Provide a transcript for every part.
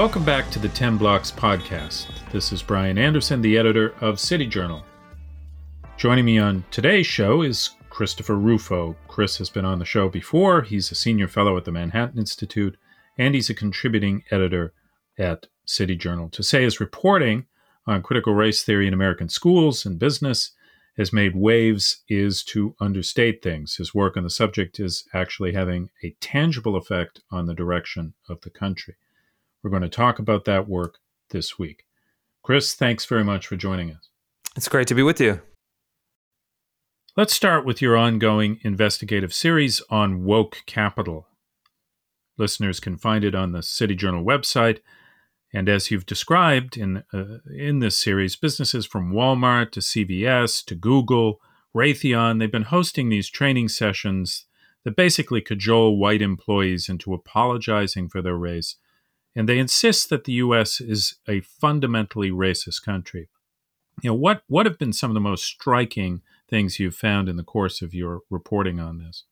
Welcome back to the 10 Blocks podcast. This is Brian Anderson, the editor of City Journal. Joining me on today's show is Christopher Rufo. Chris has been on the show before. He's a senior fellow at the Manhattan Institute, and he's a contributing editor at City Journal. To say his reporting on critical race theory in American schools and business has made waves is to understate things. His work on the subject is actually having a tangible effect on the direction of the country. We're going to talk about that work this week. Chris, thanks very much for joining us. It's great to be with you. Let's start with your ongoing investigative series on woke capital. Listeners can find it on the City Journal website. And as you've described in, uh, in this series, businesses from Walmart to CVS to Google, Raytheon, they've been hosting these training sessions that basically cajole white employees into apologizing for their race. And they insist that the U.S. is a fundamentally racist country. You know, what, what have been some of the most striking things you've found in the course of your reporting on this?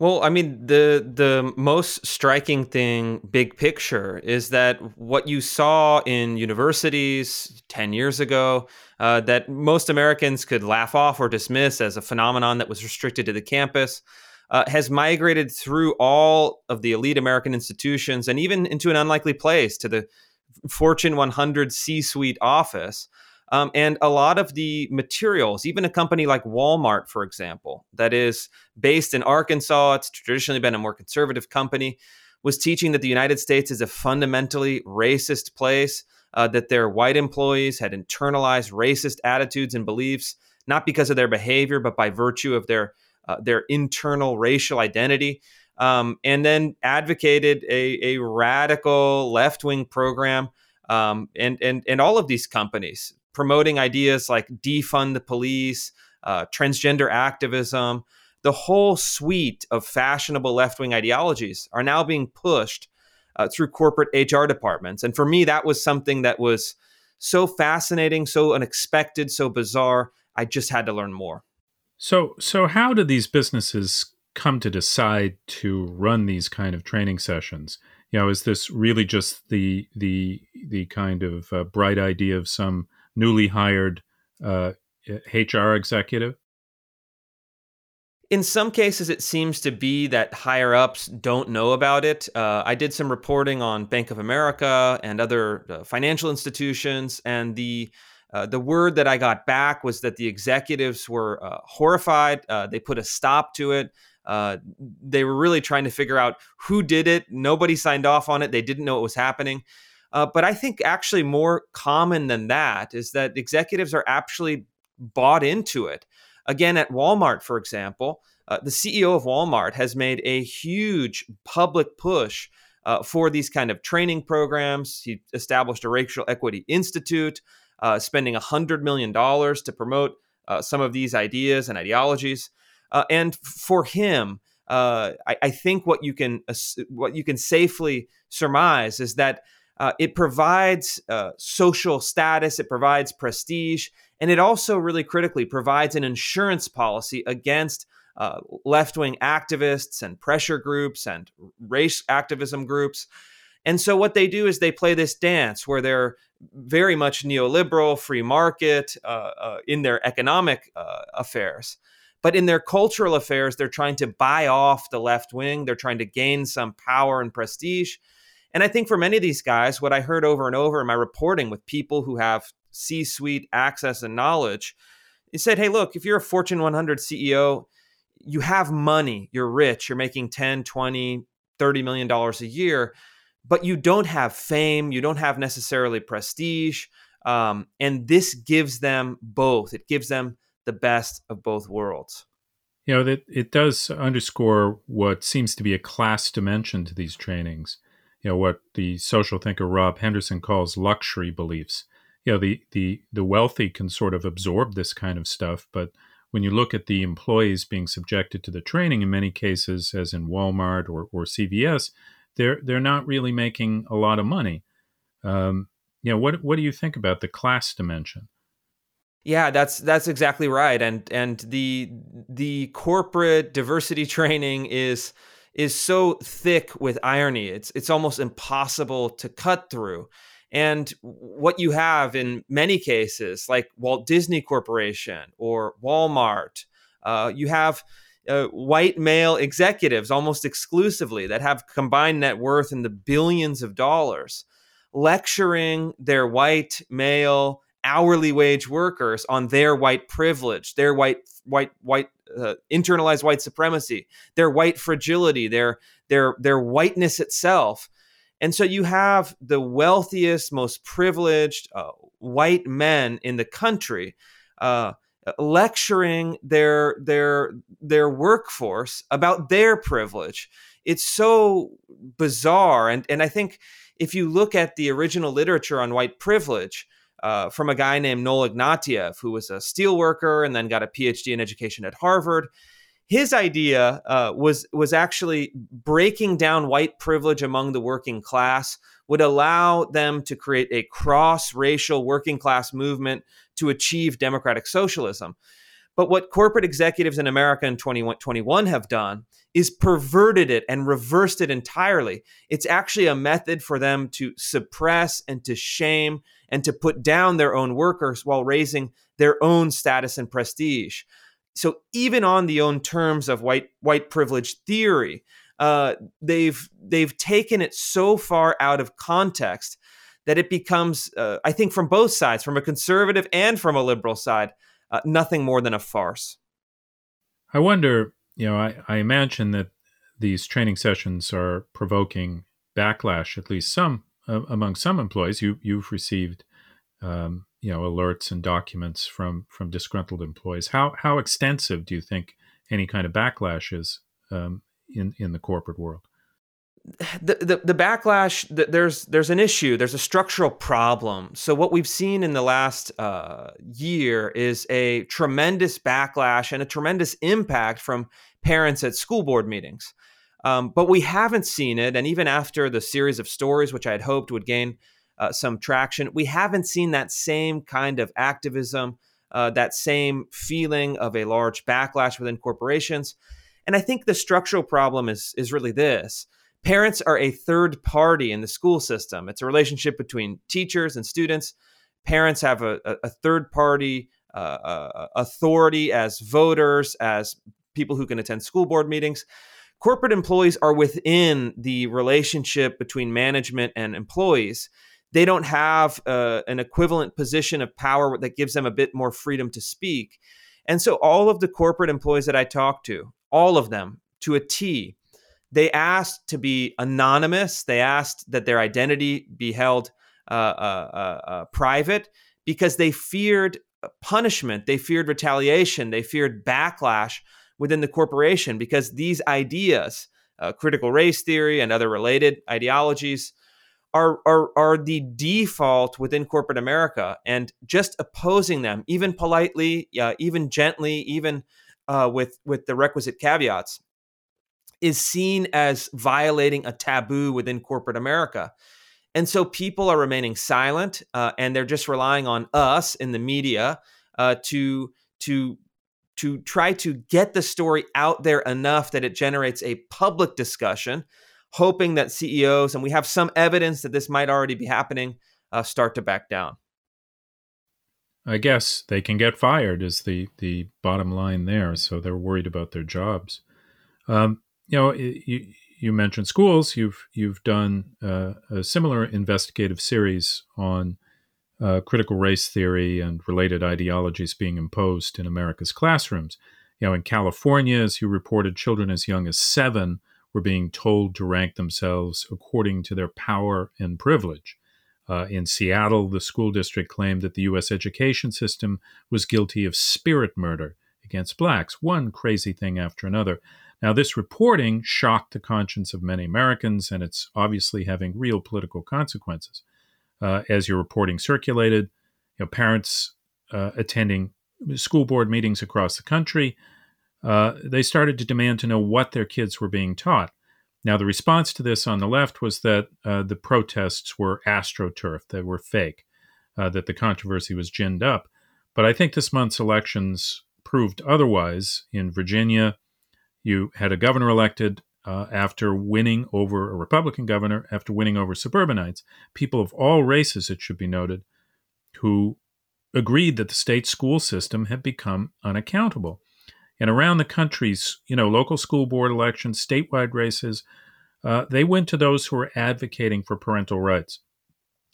Well, I mean, the the most striking thing, big picture, is that what you saw in universities ten years ago, uh, that most Americans could laugh off or dismiss as a phenomenon that was restricted to the campus, uh, has migrated through all of the elite American institutions and even into an unlikely place to the Fortune 100 C-suite office. Um, and a lot of the materials, even a company like Walmart, for example, that is based in Arkansas, it's traditionally been a more conservative company, was teaching that the United States is a fundamentally racist place, uh, that their white employees had internalized racist attitudes and beliefs, not because of their behavior, but by virtue of their uh, their internal racial identity. Um, and then advocated a, a radical left wing program um, and and and all of these companies promoting ideas like defund the police, uh, transgender activism, the whole suite of fashionable left wing ideologies are now being pushed uh, through corporate HR departments. And for me, that was something that was so fascinating, so unexpected, so bizarre. I just had to learn more. So, so how do these businesses come to decide to run these kind of training sessions? You know, is this really just the the the kind of uh, bright idea of some newly hired uh, HR executive? In some cases, it seems to be that higher ups don't know about it. Uh, I did some reporting on Bank of America and other uh, financial institutions, and the uh, the word that I got back was that the executives were uh, horrified. Uh, they put a stop to it. Uh, they were really trying to figure out who did it. Nobody signed off on it. They didn't know what was happening. Uh, but I think actually more common than that is that executives are actually bought into it. Again, at Walmart, for example, the CEO of Walmart has made a huge public push for these kind of training programs. He established a racial equity institute, uh, spending $100 million to promote uh, some of these ideas and ideologies. Uh, and for him, I, I, think what you can what you can safely surmise is that uh, it provides uh, social status, it provides prestige, and it also really critically provides an insurance policy against uh, left wing activists and pressure groups and race activism groups. And so, what they do is they play this dance where they're very much neoliberal, free market uh, uh, in their economic uh, affairs. But in their cultural affairs, they're trying to buy off the left wing. They're trying to gain some power and prestige. And I think for many of these guys, what I heard over and over in my reporting with people who have C suite access and knowledge, it said, hey, look, if you're a Fortune 100 CEO, you have money, you're rich, you're making 10, 20, 30 million dollars a year, but you don't have fame, you don't have necessarily prestige. Um, and this gives them both. It gives them the best of both worlds. You know, that it does underscore what seems to be a class dimension to these trainings you know what the social thinker Rob Henderson calls luxury beliefs. You know, the the the wealthy can sort of absorb this kind of stuff, but when you look at the employees being subjected to the training, in many cases, as in Walmart or, or CVS, they're they're not really making a lot of money. Um, you know, what what do you think about the class dimension? Yeah, that's that's exactly right. And and the the corporate diversity training is is so thick with irony. It's it's almost impossible to cut through. And what you have in many cases, like Walt Disney Corporation or Walmart, uh, you have uh, white male executives almost exclusively that have combined net worth in the billions of dollars lecturing their white male hourly wage workers on their white privilege, their white white white uh, internalized white supremacy, their white fragility, their their their whiteness itself. And so you have the wealthiest, most privileged uh, white men in the country uh, lecturing their their their workforce about their privilege. It's so bizarre, and and I think if you look at the original literature on white privilege, uh, from a guy named Noel Ignatiev, who was a steelworker and then got a PhD in education at Harvard. His idea uh, was was actually breaking down white privilege among the working class would allow them to create a cross racial working class movement to achieve democratic socialism. But what corporate executives in America in 2021 have done is perverted it and reversed it entirely. It's actually a method for them to suppress and to shame and to put down their own workers while raising their own status and prestige. So even on the own terms of white white privilege theory, uh, they've they've taken it so far out of context that it becomes, uh, I think, from both sides, from a conservative and from a liberal side, uh, nothing more than a farce. I wonder, you know, I, I imagine that these training sessions are provoking backlash, at least some uh, among some employees, you you've received um, you know alerts and documents from from disgruntled employees. How how extensive do you think any kind of backlash is um, in in the corporate world? The, the, the backlash there's there's an issue there's a structural problem so what we've seen in the last uh, year is a tremendous backlash and a tremendous impact from parents at school board meetings um, but we haven't seen it. And even after the series of stories, which I had hoped would gain uh, some traction, we haven't seen that same kind of activism, uh, that same feeling of a large backlash within corporations. And I think the structural problem is, is really this parents are a third party in the school system, it's a relationship between teachers and students. Parents have a, a third party uh, uh, authority as voters, as people who can attend school board meetings corporate employees are within the relationship between management and employees. They don't have uh, an equivalent position of power that gives them a bit more freedom to speak. And so, all of the corporate employees that I talk to, all of them to a T, they asked to be anonymous. They asked that their identity be held uh, uh, uh, uh private because they feared punishment, they feared retaliation, they feared backlash within the corporation because these ideas, uh, critical race theory and other related ideologies, are, are, are the default within corporate America. And just opposing them, even politely, even gently, even uh, with, with the requisite caveats, is seen as violating a taboo within corporate America. And so people are remaining silent uh, and they're just relying on us in the media uh, to to to try to get the story out there enough that it generates a public discussion, hoping that CEOs, and we have some evidence that this might already be happening, uh, start to back down. I guess they can get fired is the the bottom line there. So they're worried about their jobs. Um, you know, you, you mentioned schools. You've you've done uh, a similar investigative series on uh, critical race theory and related ideologies being imposed in America's classrooms. You know, in California, as you reported, children as young as seven were being told to rank themselves according to their power and privilege. Uh, in Seattle, the school district claimed that the U.S. education system was guilty of spirit murder against blacks, one crazy thing after another. Now, this reporting shocked the conscience of many Americans, and it's obviously having real political consequences uh, as your reporting circulated. You know, parents uh, attending school board meetings across the country, uh, they started to demand to know what their kids were being taught. Now, the response to this on the left was that uh, the protests were astroturf, they were fake, uh, that the controversy was ginned up. But I think this month's elections proved otherwise. In Virginia, you had a governor elected uh, after winning over a Republican governor, after winning over suburbanites, people of all races, it should be noted, who agreed that the state school system had become unaccountable. And around the country's, you know, local school board elections, statewide races, uh, they went to those who were advocating for parental rights.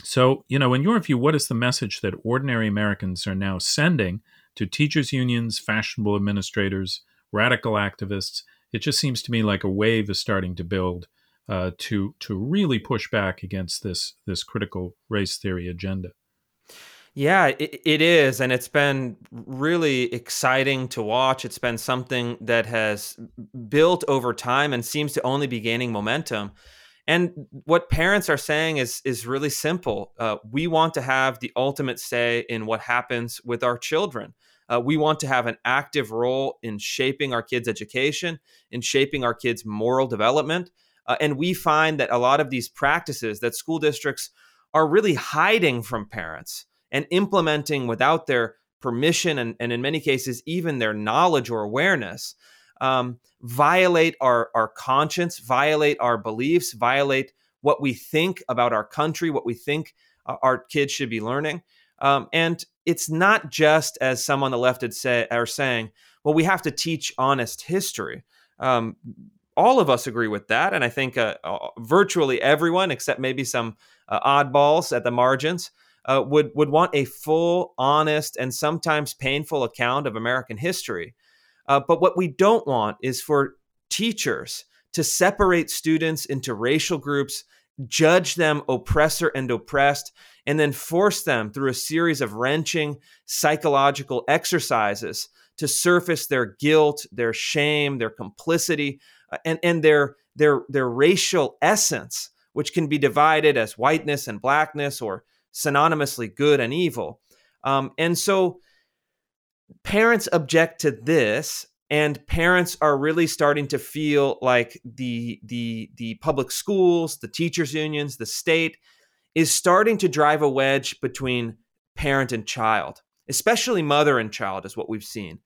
So, you know, in your view, what is the message that ordinary Americans are now sending to teachers' unions, fashionable administrators, radical activists? It just seems to me like a wave is starting to build uh, to to really push back against this this critical race theory agenda. Yeah, it, it is. And it's been really exciting to watch. It's been something that has built over time and seems to only be gaining momentum. And what parents are saying is, is really simple. Uh, we want to have the ultimate say in what happens with our children. Uh, we want to have an active role in shaping our kids' education, in shaping our kids' moral development. Uh, and we find that a lot of these practices that school districts are really hiding from parents and implementing without their permission and, and in many cases even their knowledge or awareness um, violate our, our conscience violate our beliefs violate what we think about our country what we think our kids should be learning. Um, and it's not just as some on the left say, are saying well we have to teach honest history. Um, all of us agree with that and i think uh, uh virtually everyone except maybe some uh, oddballs at the margins uh, would would want a full, honest, and sometimes painful account of American history. Uh, but what we don't want is for teachers to separate students into racial groups, judge them oppressor and oppressed, and then force them through a series of wrenching psychological exercises to surface their guilt, their shame, their complicity, uh, and, and their, their, their racial essence, which can be divided as whiteness and blackness or synonymously good and evil. Um, and so parents object to this and parents are really starting to feel like the the the public schools the teachers unions the state is starting to drive a wedge between parent and child especially mother and child is what we've seen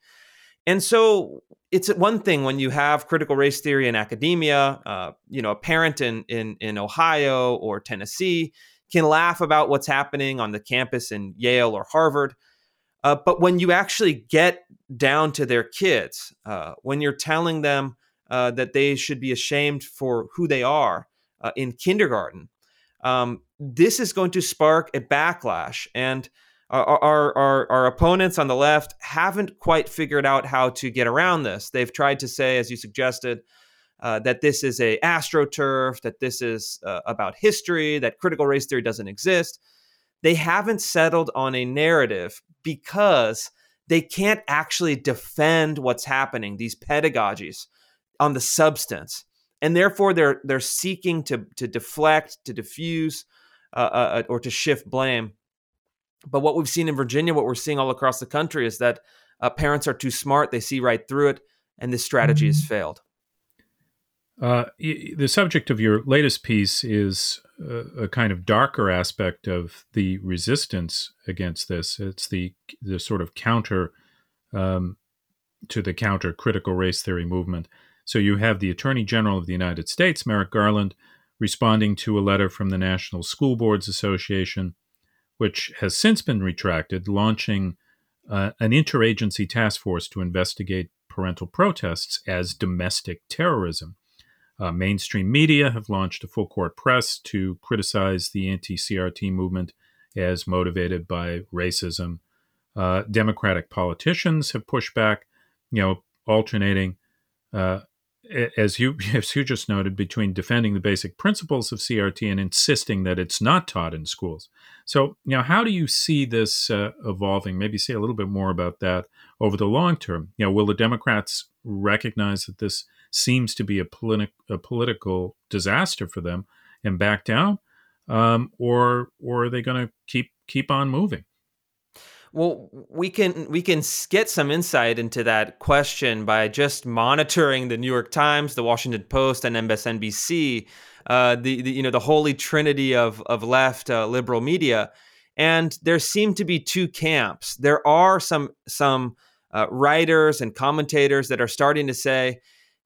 and so it's one thing when you have critical race theory in academia uh, you know a parent in in in ohio or tennessee can laugh about what's happening on the campus in Yale or Harvard. Uh, but when you actually get down to their kids, uh, when you're telling them uh, that they should be ashamed for who they are uh, in kindergarten, um, this is going to spark a backlash. And our, our, our, our, opponents on the left haven't quite figured out how to get around this. They've tried to say, as you suggested, uh, that this is a astroturf, that this is uh, about history, that critical race theory doesn't exist. They haven't settled on a narrative because they can't actually defend what's happening, these pedagogies on the substance. And therefore they're they're seeking to to deflect, to diffuse, uh, uh, or to shift blame. But what we've seen in Virginia, what we're seeing all across the country, is that uh, parents are too smart; they see right through it, and this strategy has mm-hmm. failed. Uh, the subject of your latest piece is a, a, kind of darker aspect of the resistance against this. It's the the sort of counter um, to the counter critical race theory movement. So you have the Attorney General of the United States, Merrick Garland, responding to a letter from the National School Boards Association, which has since been retracted, launching uh, an interagency task force to investigate parental protests as domestic terrorism. Uh, mainstream media have launched a full court press to criticize the anti CRT movement as motivated by racism. Uh, Democratic politicians have pushed back, you know, alternating, uh, as you as you just noted, between defending the basic principles of CRT and insisting that it's not taught in schools. So, now, how do you see this uh, evolving? Maybe say a little bit more about that over the long term. You know, will the Democrats recognize that this seems to be a, politi- a political disaster for them and back down, um, or or are they going to keep keep on moving? Well, we can we can get some insight into that question by just monitoring the New York Times, the Washington Post, and MSNBC, uh, the, the, you know the holy trinity of of left uh, liberal media, and there seem to be two camps. There are some some uh, writers and commentators that are starting to say,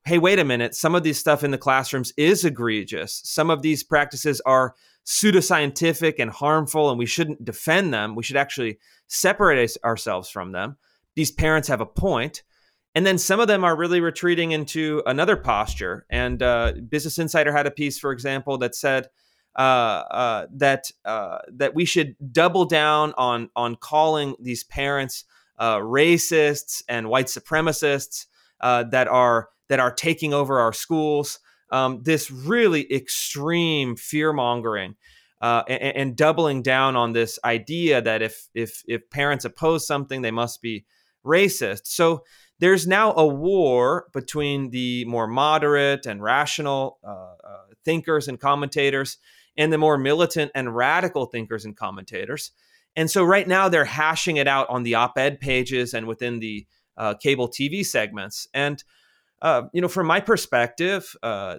hey, wait a minute, some of this stuff in the classrooms is egregious. Some of these practices are pseudoscientific and harmful, and we shouldn't defend them. We should actually separate ourselves from them. These parents have a point. And then some of them are really retreating into another posture. And uh, Business Insider had a piece, for example, that said uh, uh, that uh, that we should double down on on calling these parents uh, racists and white supremacists uh, that are that are taking over our schools. Um, this really extreme fear mongering. Uh, and, and, doubling down on this idea that if if if parents oppose something, they must be racist. So there's now a war between the more moderate and rational uh, uh, thinkers and commentators and the more militant and radical thinkers and commentators. And so right now they're hashing it out on the op ed pages and within the uh, cable TV segments. And uh, you know, from my perspective, uh,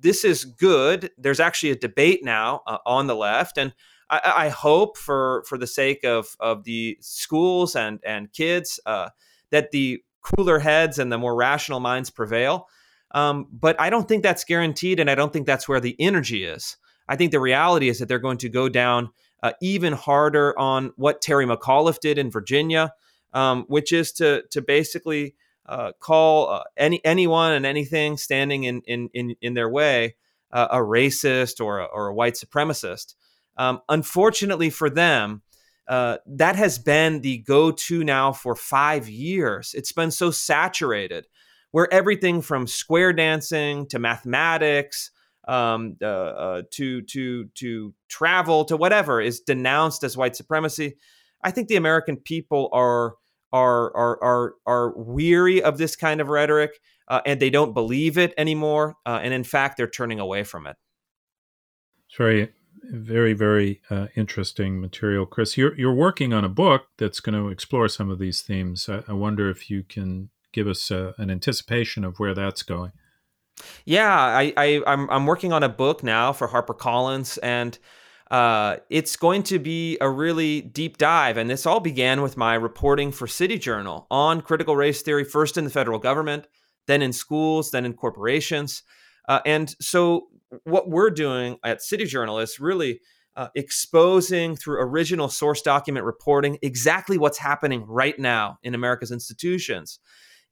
this is good. There's actually a debate now uh, on the left, and I, I, hope, for for the sake of of the schools and and kids, uh, that the cooler heads and the more rational minds prevail. Um, but I don't think that's guaranteed, and I don't think that's where the energy is. I think the reality is that they're going to go down uh, even harder on what Terry McAuliffe did in Virginia, um, which is to to basically uh, call uh, any anyone and anything standing in in in, in their way uh, a racist or a, or a white supremacist. Um, unfortunately for them, uh, that has been the go-to now for five years. It's been so saturated, where everything from square dancing to mathematics um, uh, uh, to to to travel to whatever is denounced as white supremacy. I think the American people are are are are are weary of this kind of rhetoric, uh, and they don't believe it anymore. Uh, and in fact, they're turning away from it. It's very, very, very uh, interesting material, Chris. You're you're working on a book that's going to explore some of these themes. I, I wonder if you can give us uh, an anticipation of where that's going. Yeah, I, I I'm I'm working on a book now for HarperCollins, and uh, it's going to be a really deep dive. And this all began with my reporting for City Journal on critical race theory, first in the federal government, then in schools, then in corporations. Uh, and so, what we're doing at City Journal is really uh, exposing through original source document reporting exactly what's happening right now in America's institutions.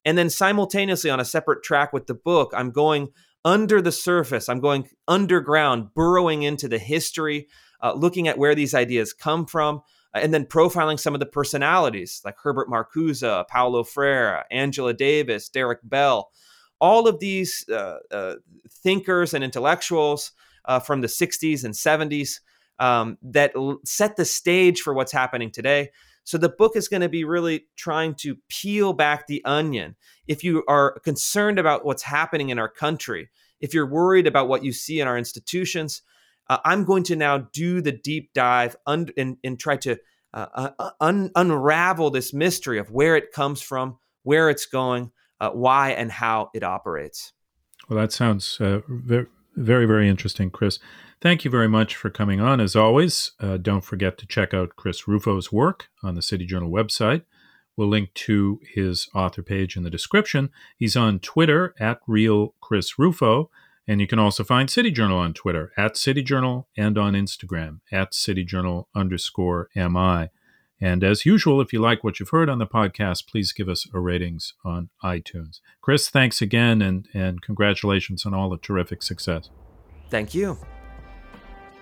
And then simultaneously, on a separate track with the book, I'm going under the surface. I'm going underground, burrowing into the history, uh, looking at where these ideas come from, uh, and then profiling some of the personalities like Herbert Marcuse, Paulo Freire, Angela Davis, Derek Bell. All of these uh, uh thinkers and intellectuals uh, from the 60s and 70s um, that l- set the stage for what's happening today. So the book is going to be really trying to peel back the onion. If you are concerned about what's happening in our country, if you're worried about what you see in our institutions, uh, I'm going to now do the deep dive und- and, and, try to uh, uh, uh, un- unravel this mystery of where it comes from, where it's going, uh, why, and how it operates. Well, that sounds uh, very, very, very interesting, Chris. Thank you very much for coming on. As always, uh, don't forget to check out Chris Rufo's work on the City Journal website. We'll link to his author page in the description. He's on Twitter at Real Chris Rufo, and you can also find City Journal on Twitter at City Journal and on Instagram at City Journal underscore MI. And as usual, if you like what you've heard on the podcast, please give us a ratings on iTunes. Chris, thanks again and, and congratulations on all the terrific success. Thank you.